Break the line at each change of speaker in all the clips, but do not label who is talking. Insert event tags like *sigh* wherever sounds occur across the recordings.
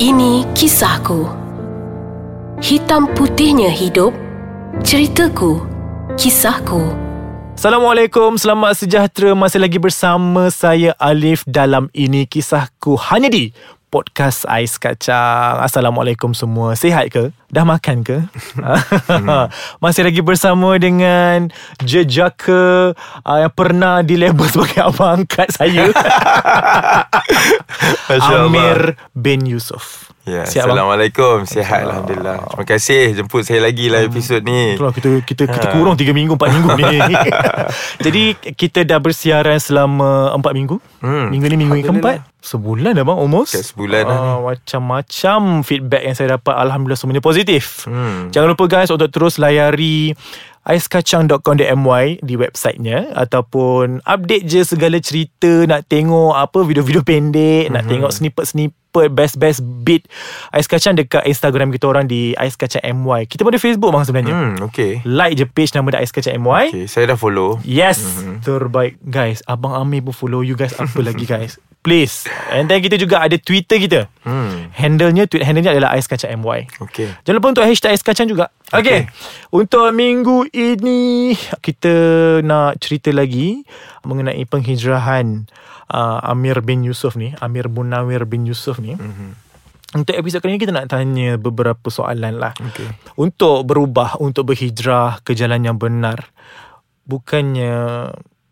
Ini kisahku. Hitam putihnya hidup. Ceritaku. Kisahku.
Assalamualaikum, selamat sejahtera Masih lagi bersama saya Alif Dalam Ini Kisahku Hanya di Podcast Ais Kacang Assalamualaikum semua Sihat ke? Dah makan ke? *laughs* Masih lagi bersama dengan Jejaka uh, Yang pernah dilabel *laughs* sebagai abang angkat saya. *laughs* Amir bin Yusof
Ya,
Sihat, bang?
Assalamualaikum. Sihat Alhamdulillah. Terima kasih jemput saya lagi lah episod ni.
Itulah kita kita kita
Ha.
kurang 3 minggu 4 minggu ni. *laughs* Jadi kita dah bersiaran selama 4 minggu.
Hmm.
Minggu ni minggu yang keempat. Sebulan dah bang almost.
Dekat sebulan dah
Ah, Macam-macam feedback yang saya dapat alhamdulillah semuanya positif.
Hmm.
Jangan lupa guys untuk terus layari aiskacang.com.my di websitenya ataupun update je segala cerita nak tengok apa video-video pendek, nak
Mhm.
tengok snippet-snippet best-best beat Ais Kacang dekat Instagram kita orang di Ais Kacang MY. Kita pun ada Facebook bang sebenarnya.
Hmm, okay.
Like je page nama dia Ais Kacang MY.
Okay, saya dah follow.
Yes,
Mhm.
terbaik guys. Abang Amir pun follow you guys apa lagi guys. Please. And then kita juga ada Twitter kita.
Hmm.
Handle-nya tweet handle-nya adalah Ais Kacang MY.
Okay.
Jangan lupa untuk hashtag Ais Kacang juga. Okay. Untuk minggu ini kita nak cerita lagi mengenai penghijrahan uh, Amir bin Yusof ni, Amir Munawir bin Yusof ni.
Mhm.
Untuk episod kali ni kita nak tanya beberapa soalan lah.
Okay.
Untuk berubah, untuk berhijrah ke jalan yang benar. Bukannya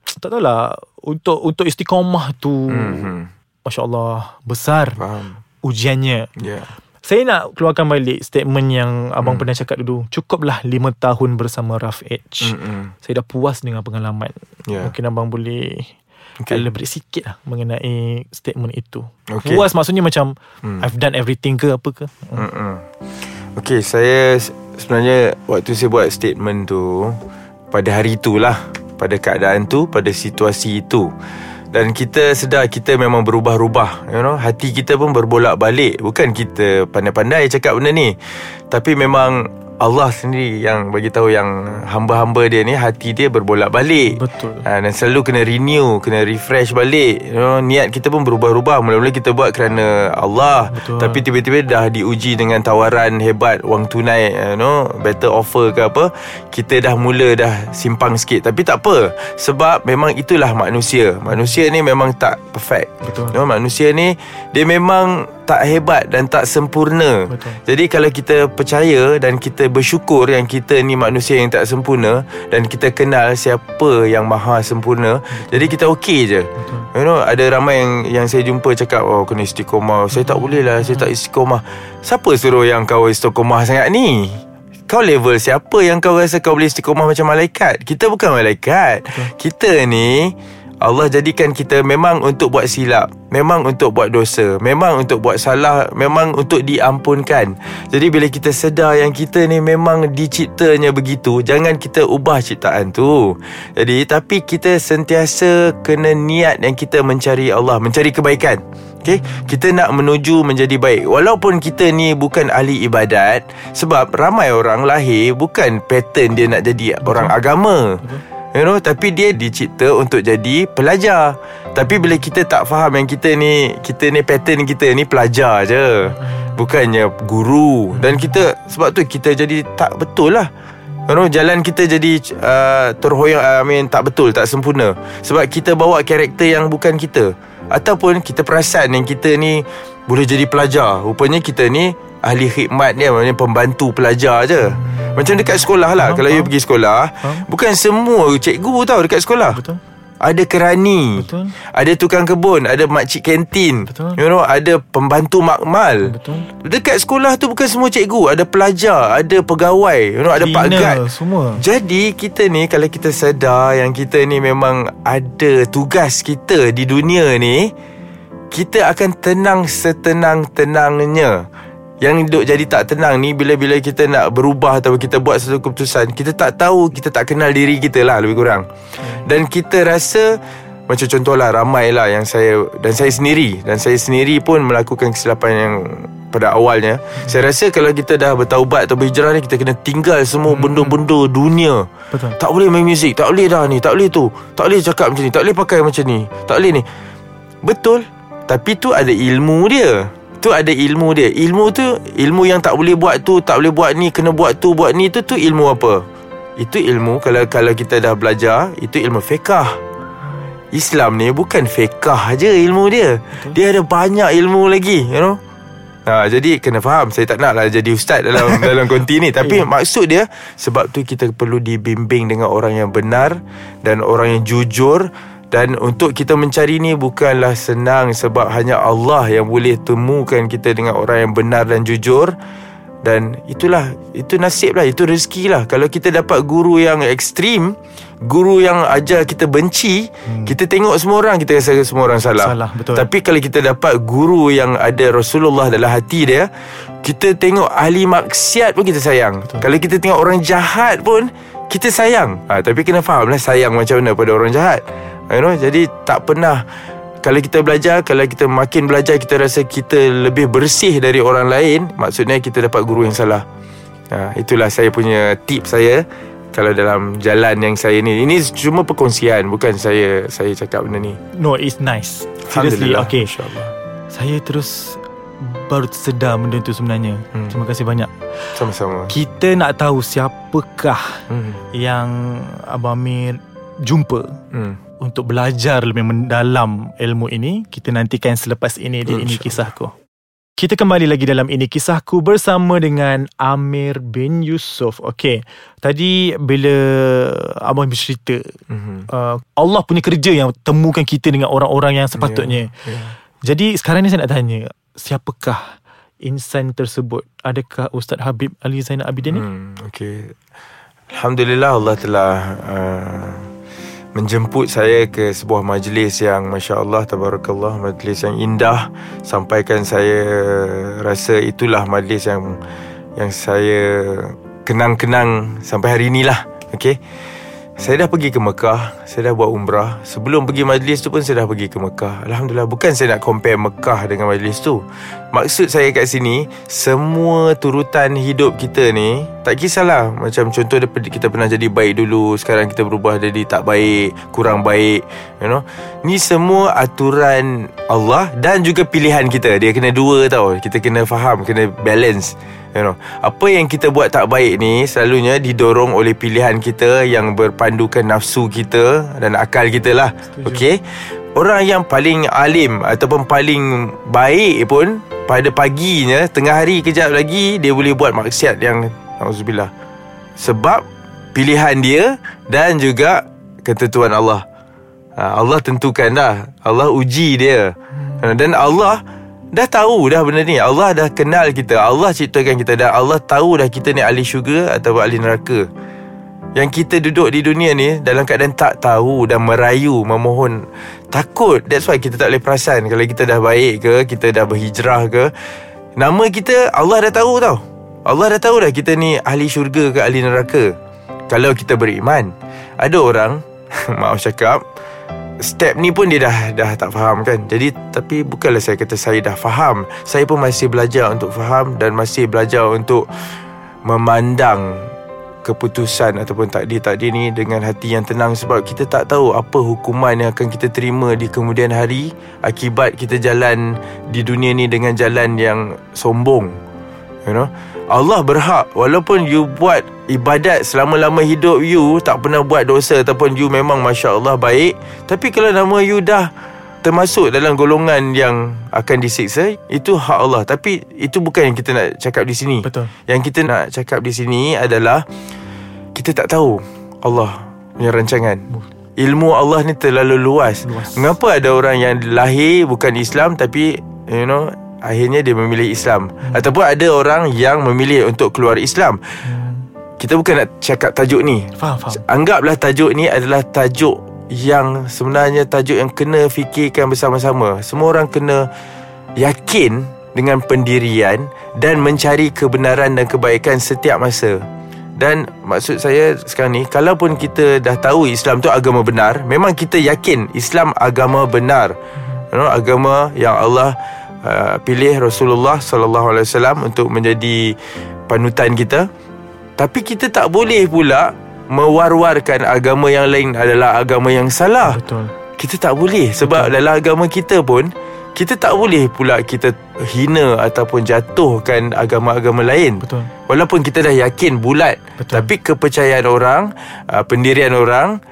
*tsk* tak tahulah untuk untuk istiqamah tu
Mhm.
masya-Allah besar
Faham.
ujiannya.
Ya. Yeah.
Saya nak keluarkan balik statement yang abang
Hmm.
pernah cakap dulu. Cukuplah 5 tahun bersama Rough Edge.
Mm-mm.
Saya dah puas dengan pengalaman.
Ya.
Mungkin abang boleh
Okay.
elaborate sikit lah mengenai statement itu.
Okay.
Puas maksudnya macam
Hmm.
I've done everything ke apa ke?
Mm-mm. Okay, saya sebenarnya waktu saya buat statement tu pada hari itulah, pada keadaan tu, pada situasi itu. Dan kita sedar kita memang berubah-ubah You know Hati kita pun berbolak-balik Bukan kita pandai-pandai cakap benda ni Tapi memang Allah sendiri yang bagi tahu yang hamba-hamba dia ni hati dia berbolak-balik.
Betul.
Ha, dan selalu kena renew, kena refresh balik. You know, niat kita pun berubah-ubah. Mula-mula kita buat kerana Allah.
Betul.
Tapi tiba-tiba dah diuji dengan tawaran hebat, wang tunai, you know, better offer ke apa. Kita dah mula dah simpang sikit. Tapi tak apa. Sebab memang itulah manusia. Manusia ni memang tak perfect.
Betul.
You know, manusia ni dia memang tak hebat dan tak sempurna.
Betul.
Jadi kalau kita percaya dan kita bersyukur yang kita ni manusia yang tak sempurna dan kita kenal siapa yang maha sempurna, jadi kita okey je.
Betul.
You know, ada ramai yang yang saya jumpa cakap oh kena istiqomah. Saya tak boleh lah, saya tak istiqomah. Siapa suruh yang kau istiqomah sangat ni? Kau level siapa yang kau rasa kau boleh istiqomah macam malaikat? Kita bukan malaikat. Kita ni Allah jadikan kita memang untuk buat silap Memang untuk buat dosa Memang untuk buat salah Memang untuk diampunkan. Jadi bila kita sedar yang kita ni memang diciptanya begitu Jangan kita ubah ciptaan tu. Jadi tapi kita sentiasa kena niat yang kita mencari Allah Mencari kebaikan. Okay? Kita nak menuju menjadi baik. Walaupun kita ni bukan ahli ibadat Sebab ramai orang lahir Bukan pattern dia nak jadi orang agama You know Tapi dia dicipta untuk jadi pelajar. Tapi bila kita tak faham yang kita ni Kita ni pattern kita ni pelajar je. Bukannya guru. Dan kita Sebab tu kita jadi tak betul lah. You know, jalan kita jadi uh, terhoyak I mean tak betul, tak sempurna. Sebab kita bawa karakter yang bukan kita Ataupun kita perasan yang kita ni boleh jadi pelajar Rupanya kita ni ahli khidmat ni Maksudnya pembantu pelajar je Macam dekat sekolah lah Kalau you
faham.
pergi sekolah. Bukan semua cikgu tau dekat sekolah
Betul.
Ada kerani
Betul.
Ada tukang kebun Ada makcik kantin
Betul.
You know Ada pembantu makmal
Betul.
Dekat sekolah tu bukan semua cikgu Ada pelajar Ada pegawai You know Ada pak guard
semua.
Jadi kita ni Kalau kita sedar Yang kita ni memang Ada tugas kita Di dunia ni Kita akan tenang Setenang-tenangnya yang duk jadi tak tenang ni Bila-bila kita nak berubah Atau kita buat satu keputusan Kita tak tahu Kita tak kenal diri kita lah Lebih kurang. Dan kita rasa Macam contohlah Ramai lah yang saya Dan saya sendiri Dan saya sendiri pun Melakukan kesilapan yang Pada awalnya. Saya rasa kalau kita dah bertaubat Atau berhijrah ni Kita kena tinggal semua Benda-benda dunia.
Betul.
Tak boleh main muzik Tak boleh dah ni Tak boleh tu Tak boleh cakap macam ni Tak boleh pakai macam ni Tak boleh ni. Betul Tapi tu ada ilmu dia Tu ada ilmu dia. Ilmu tu Ilmu yang tak boleh buat tu Tak boleh buat ni Kena buat tu Buat ni tu Tu ilmu apa? Itu ilmu Kalau kalau kita dah belajar Itu ilmu fiqah. Islam ni bukan fiqah aja ilmu dia. Betul. Dia ada banyak ilmu lagi You know? Ha, jadi kena faham Saya tak nak lah jadi ustaz dalam *laughs* dalam konti ni. Tapi yeah. maksud dia Sebab tu kita perlu dibimbing dengan orang yang benar Dan orang yang jujur dan untuk kita mencari ni bukanlah senang sebab hanya Allah yang boleh temukan kita dengan orang yang benar dan jujur. Dan itulah itu nasib lah itu rezeki lah. Kalau kita dapat guru yang ekstrim guru yang ajar kita benci hmm. kita tengok semua orang kita rasa semua orang salah.
Salah betul.
Tapi kalau kita dapat guru yang ada Rasulullah dalam hati dia kita tengok ahli maksiat pun kita sayang. Betul. kalau kita tengok orang jahat pun kita sayang. Ha, tapi kena faham lah sayang macam mana pada orang jahat you know jadi tak pernah kalau kita belajar kalau kita makin belajar kita rasa kita lebih bersih dari orang lain maksudnya kita dapat guru yang salah. Ha, itulah saya punya tip saya kalau dalam jalan yang saya ni. Ini cuma perkongsian bukan saya saya cakap benda ni.
No it's nice. Seriously okay. insyaallah. Saya terus baru sedar benda tu sebenarnya. Hmm. terima kasih banyak.
Sama-sama.
Kita nak tahu siapakah hmm. yang Abang Amir jumpa? Hmm untuk belajar lebih mendalam ilmu ini kita nantikan selepas ini di ini kisahku kita kembali lagi dalam ini kisahku bersama dengan Amir bin Yusuf. Okey, tadi bila abang bercerita, mm-hmm. uh, Allah punya kerja yang temukan kita dengan orang-orang yang sepatutnya. Yeah, yeah. Jadi sekarang ni saya nak tanya, siapakah insan tersebut? Adakah Ustaz Habib Ali Zainal Abidin ni? Hmm,
Okey, Alhamdulillah Allah telah uh, menjemput saya ke sebuah majlis yang Masya Allah Tabarakallah Majlis yang indah. Sampaikan saya rasa itulah majlis yang Yang saya kenang-kenang sampai hari inilah. Okay saya dah pergi ke Mekah Saya dah buat umrah. Sebelum pergi majlis tu pun Saya dah pergi ke Mekah. Alhamdulillah Bukan saya nak compare Mekah Dengan majlis tu. Maksud saya kat sini Semua turutan hidup kita ni Tak kisahlah Macam contoh Kita pernah jadi baik dulu Sekarang kita berubah jadi tak baik Kurang baik You know. Ni semua aturan Allah Dan juga pilihan kita. Dia kena dua tau. Kita kena faham Kena balance you know apa yang kita buat tak baik ni selalunya didorong oleh pilihan kita yang berpandukan nafsu kita dan akal kita lah. Okey? Orang yang paling alim ataupun paling baik pun pada paginya tengah hari kejap lagi dia boleh buat maksiat yang auzubillah sebab pilihan dia dan juga ketentuan Allah. Ha, Allah tentukan dah. Allah uji dia. Hmm. dan Allah Dah tahu dah benda ni. Allah dah kenal kita. Allah ciptakan kita. Dan Allah tahu dah kita ni ahli syurga Atau ahli neraka. Yang kita duduk di dunia ni Dalam keadaan tak tahu Dan merayu Memohon. Takut. That's why kita tak boleh perasan. Kalau kita dah baik ke Kita dah berhijrah ke Nama kita Allah dah tahu tau. Allah dah tahu dah Kita ni ahli syurga ke ahli neraka. Kalau kita beriman Ada orang *laughs* Maaf cakap step ni pun dia dah dah tak faham kan. Jadi tapi bukanlah saya kata saya dah faham. Saya pun masih belajar untuk faham dan masih belajar untuk memandang keputusan ataupun takdir-takdir ni dengan hati yang tenang sebab kita tak tahu apa hukuman yang akan kita terima di kemudian hari akibat kita jalan di dunia ni dengan jalan yang sombong. You know? Allah berhak walaupun you buat ibadat selama-lama hidup you tak pernah buat dosa ataupun you memang masya-Allah baik tapi kalau nama you dah termasuk dalam golongan yang akan disiksa itu hak Allah. Tapi itu bukan yang kita nak cakap di sini.
Betul.
Yang kita nak cakap di sini adalah kita tak tahu Allah punya rancangan. Ilmu Allah ni terlalu luas. luas. Mengapa ada orang yang lahir bukan Islam tapi you know akhirnya dia memilih Islam hmm. ataupun ada orang yang memilih untuk keluar Islam. Hmm. Kita bukan nak cakap tajuk ni.
Faham, faham.
Anggaplah tajuk ni adalah tajuk yang sebenarnya tajuk yang kena fikirkan bersama-sama. Semua orang kena yakin dengan pendirian dan mencari kebenaran dan kebaikan setiap masa. Dan maksud saya sekarang ni Kalaupun kita dah tahu Islam tu agama benar Memang kita yakin Islam agama benar hmm. you know, Agama yang Allah Uh, pilih Rasulullah sallallahu alaihi wasallam untuk menjadi panutan kita tapi kita tak boleh pula mewar-warkan agama yang lain adalah agama yang salah
betul
kita tak boleh sebab betul. dalam agama kita pun kita tak boleh pula kita hina ataupun jatuhkan agama-agama lain.
Betul.
Walaupun kita dah yakin bulat,
Betul.
tapi kepercayaan orang, uh, pendirian orang,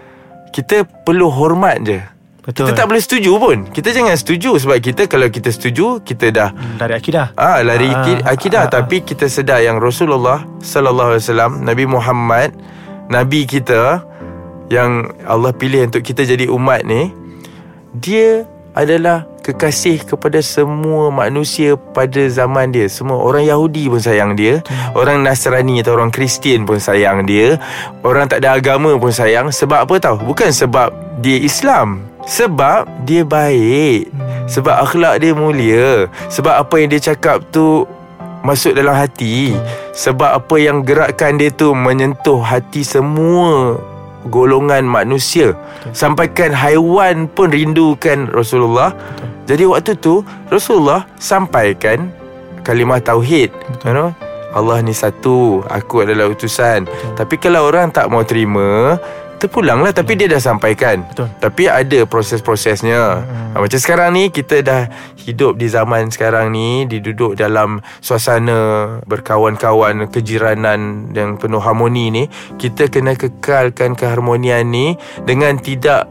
kita perlu hormat je.
Betul.
Kita tak boleh setuju pun. Kita jangan setuju sebab kita kalau kita setuju, kita dah
Dari akidah.
Ah lari
Ah,
ah, akidah
ah,
ah, tapi kita sedar yang Rasulullah sallallahu alaihi wasallam Nabi Muhammad nabi kita yang Allah pilih untuk kita jadi umat ni dia adalah kekasih kepada semua manusia pada zaman dia. Semua orang Yahudi pun sayang dia, orang Nasrani atau orang Kristian pun sayang dia, orang tak ada agama pun sayang sebab apa tahu? Bukan sebab dia Islam, sebab dia baik. Sebab akhlak dia mulia, sebab apa yang dia cakap tu masuk dalam hati, sebab apa yang gerakkan dia tu menyentuh hati semua golongan manusia. Sampaikan haiwan pun rindukan Rasulullah. Jadi waktu tu Rasulullah sampaikan kalimah tauhid. You know Allah ni satu aku adalah utusan. Tapi kalau orang tak mau terima terpulanglah tapi dia dah sampaikan
Betul.
tapi ada proses-prosesnya hmm. macam sekarang ni kita dah hidup di zaman sekarang ni diduduk dalam suasana berkawan-kawan kejiranan yang penuh harmoni ni kita kena kekalkan keharmonian ni dengan tidak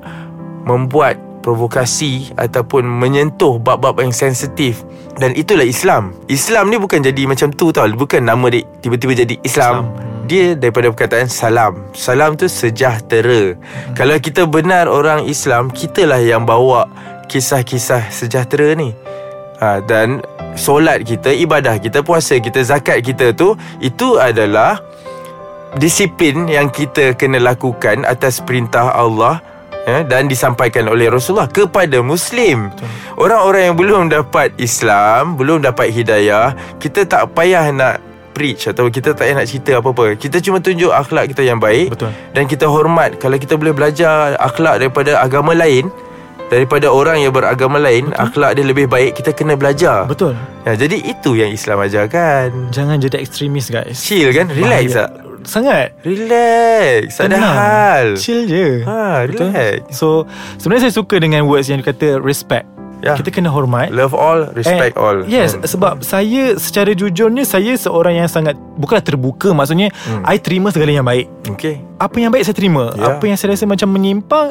membuat provokasi ataupun menyentuh bab-bab yang sensitif dan itulah Islam. Islam ni bukan jadi macam tu tau, bukan nama dia tiba-tiba jadi Islam.
Islam.
Dia daripada perkataan salam. Salam tu sejahtera. Hmm. Kalau kita benar orang Islam, kitalah yang bawa kisah-kisah sejahtera ni. Ha, dan solat kita, ibadah kita, puasa kita, zakat kita tu itu adalah disiplin yang kita kena lakukan atas perintah Allah ya, dan disampaikan oleh Rasulullah kepada Muslim. Orang-orang yang belum dapat Islam, belum dapat hidayah, kita tak payah nak preach atau kita tak payah nak cerita apa-apa. Kita cuma tunjuk akhlak kita yang baik
Betul.
dan kita hormat. Kalau kita boleh belajar akhlak daripada agama lain, daripada orang yang beragama lain, Betul. akhlak dia lebih baik, kita kena belajar.
Betul.
Ya, jadi itu yang Islam ajarkan.
Jangan jadi ekstremis guys.
Chill kan? Relax
Bahaya.
tak?
Sangat.
Relax. Tak ada hal.
Chill je.
Ha,
Betul?
relax.
So sebenarnya saya suka dengan words yang dikata respect.
Ya.
Kita kena hormat.
Love all, respect
And-
all.
Yes
Hmm.
Sebab saya Secara jujurnya Saya seorang yang sangat Bukanlah terbuka Maksudnya
Hmm.
I terima segala yang baik
Okay.
Apa yang baik saya terima
Ya.
Apa yang saya rasa macam menyimpang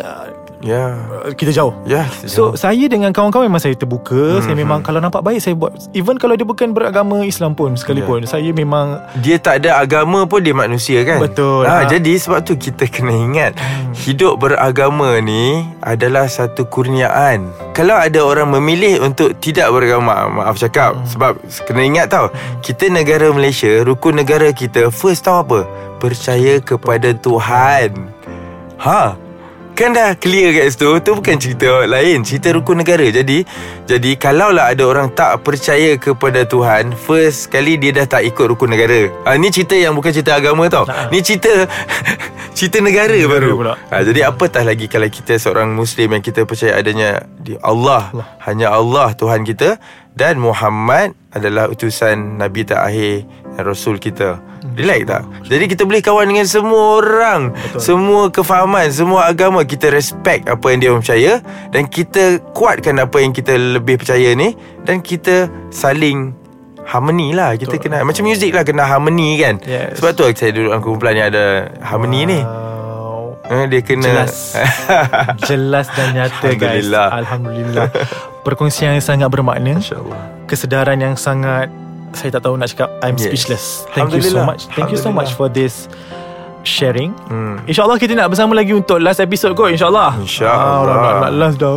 uh,
Ya.
Kita jauh.
Ya.
So saya dengan kawan-kawan memang saya terbuka.
Hmm,
Saya memang
hmm.
kalau nampak baik saya buat. Even kalau dia bukan beragama Islam pun sekalipun Saya memang
dia tak ada agama pun dia manusia kan?
Betul.
ha,
Ha.
Jadi sebab tu kita kena ingat Hidup beragama ni Adalah satu kurniaan. Kalau ada orang memilih untuk tidak beragama Maaf cakap Sebab kena ingat tau Kita negara Malaysia Rukun negara kita First tahu apa? Percaya kepada Tuhan. Ha Kan dah clear kat situ Tu bukan cerita lain Cerita rukun negara. Jadi Jadi kalaulah ada orang tak percaya kepada Tuhan First kali dia dah tak ikut rukun negara. Ha, Ni cerita yang bukan cerita agama tau.
Nah.
Ni cerita *laughs* Cerita negara,
Negara
baru.
pula.
ha, Jadi apatah lagi Kalau kita seorang Muslim Yang kita percaya adanya di Allah,
Allah.
Hanya Allah Tuhan kita. Dan Muhammad Adalah utusan Nabi terakhir Rasul kita Relax tak? Jadi kita boleh kawan dengan semua orang
Betul.
Semua kefahaman Semua agama Kita respect apa yang dia percaya Dan kita kuatkan apa yang kita lebih percaya ni Dan kita saling harmony lah Kita
Betul.
kena Macam muzik lah Kena harmony kan
Yes.
Sebab tu saya duduk dalam kumpulan yang ada harmony ni
Wow.
Eh, Dia kena
Jelas. *laughs* Jelas dan nyata guys
Alhamdulillah.
Alhamdulillah Perkongsian yang sangat bermakna
InsyaAllah
Kesedaran yang sangat Saya tak tahu nak cakap I'm
Yes.
speechless. Thank you so much. Thank you so much for this Sharing.
Hmm.
InsyaAllah kita nak bersama lagi Untuk last episode kot InsyaAllah.
InsyaAllah.
ah, nak, last dah.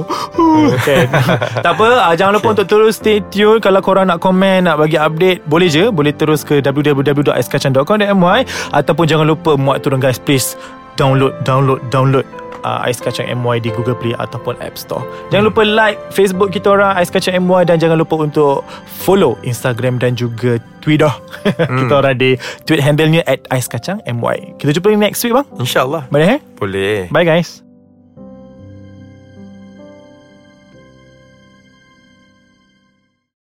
Okay. *laughs* Tak apa ah, Jangan lupa untuk terus stay tune. Kalau korang nak komen Nak bagi update Boleh je. Boleh terus ke www.aiskacang.com.my Ataupun jangan lupa Muat turun guys Please. Download Download Download uh, Ais Kacang MY di Google Play ataupun App Store. Jangan lupa like Facebook kita orang Ais Kacang MY dan jangan lupa untuk follow Instagram dan juga Twitter *laughs* kita orang di tweet handle-nya at Ais Kacang MY. Kita jumpa next week bang.
InsyaAllah
Boleh eh?
Boleh
Bye guys.